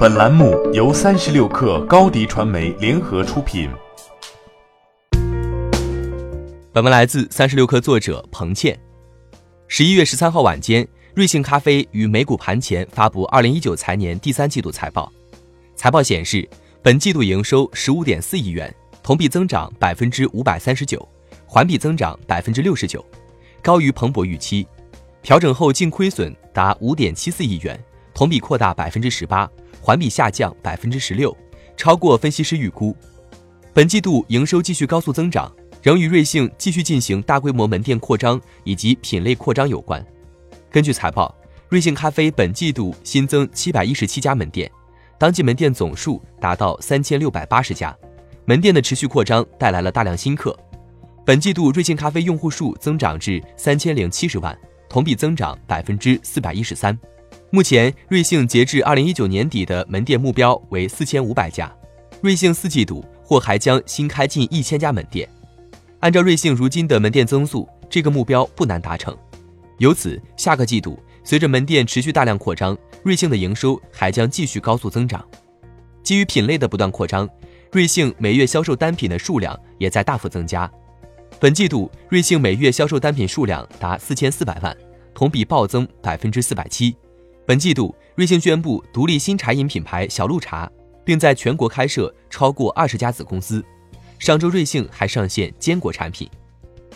本栏目由三十六氪高低传媒联合出品。本文来自三十六氪作者彭倩。十一月十三号晚间，瑞幸咖啡于美股盘前发布二零一九财年第三季度财报。财报显示，本季度营收十五点四亿元，同比增长百分之五百三十九，环比增长百分之六十九，高于彭博预期。调整后净亏损达五点七四亿元，同比扩大百分之十八，环比下降百分之十六，超过分析师预估。本季度营收继续高速增长，仍与瑞幸继续进行大规模门店扩张以及品类扩张有关。根据财报，瑞幸咖啡本季度新增七百一十七家门店，当季门店总数达到三千六百八十家，门店的持续扩张带来了大量新客。本季度瑞幸咖啡用户数增长至三千零七十万。同比增长百分之四百一十三。目前，瑞幸截至二零一九年底的门店目标为四千五百家。瑞幸四季度或还将新开近一千家门店。按照瑞幸如今的门店增速，这个目标不难达成。由此，下个季度随着门店持续大量扩张，瑞幸的营收还将继续高速增长。基于品类的不断扩张，瑞幸每月销售单品的数量也在大幅增加。本季度，瑞幸每月销售单品数量达四千四百万，同比暴增百分之四百七。本季度，瑞幸宣布独立新茶饮品牌小鹿茶，并在全国开设超过二十家子公司。上周，瑞幸还上线坚果产品。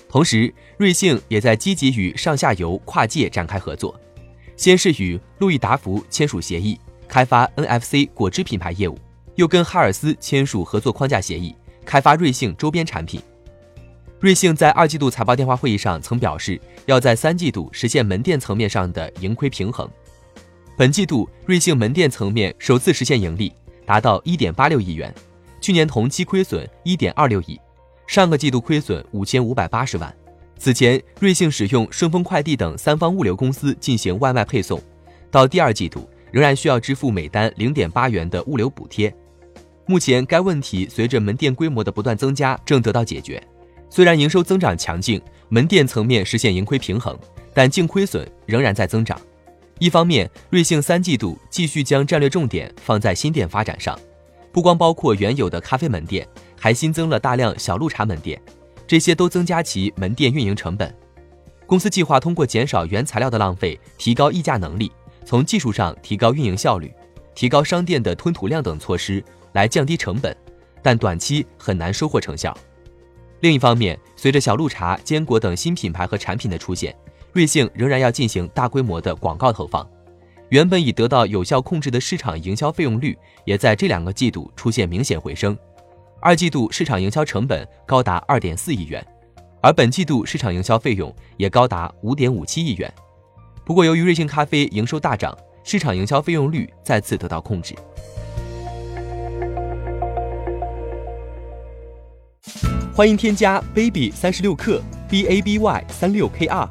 同时，瑞幸也在积极与上下游跨界展开合作，先是与路易达福签署协议，开发 NFC 果汁品牌业务，又跟哈尔斯签署合作框架协议，开发瑞幸周边产品。瑞幸在二季度财报电话会议上曾表示，要在三季度实现门店层面上的盈亏平衡。本季度，瑞幸门店层面首次实现盈利，达到一点八六亿元，去年同期亏损一点二六亿，上个季度亏损五千五百八十万。此前，瑞幸使用顺丰快递等三方物流公司进行外卖配送，到第二季度仍然需要支付每单零点八元的物流补贴。目前，该问题随着门店规模的不断增加正得到解决。虽然营收增长强劲，门店层面实现盈亏平衡，但净亏损仍然在增长。一方面，瑞幸三季度继续将战略重点放在新店发展上，不光包括原有的咖啡门店，还新增了大量小鹿茶门店，这些都增加其门店运营成本。公司计划通过减少原材料的浪费，提高议价能力，从技术上提高运营效率，提高商店的吞吐量等措施来降低成本，但短期很难收获成效。另一方面，随着小鹿茶、坚果等新品牌和产品的出现，瑞幸仍然要进行大规模的广告投放。原本已得到有效控制的市场营销费用率，也在这两个季度出现明显回升。二季度市场营销成本高达二点四亿元，而本季度市场营销费用也高达五点五七亿元。不过，由于瑞幸咖啡营收大涨，市场营销费用率再次得到控制。欢迎添加 baby 三十六克 b a b y 三六 k r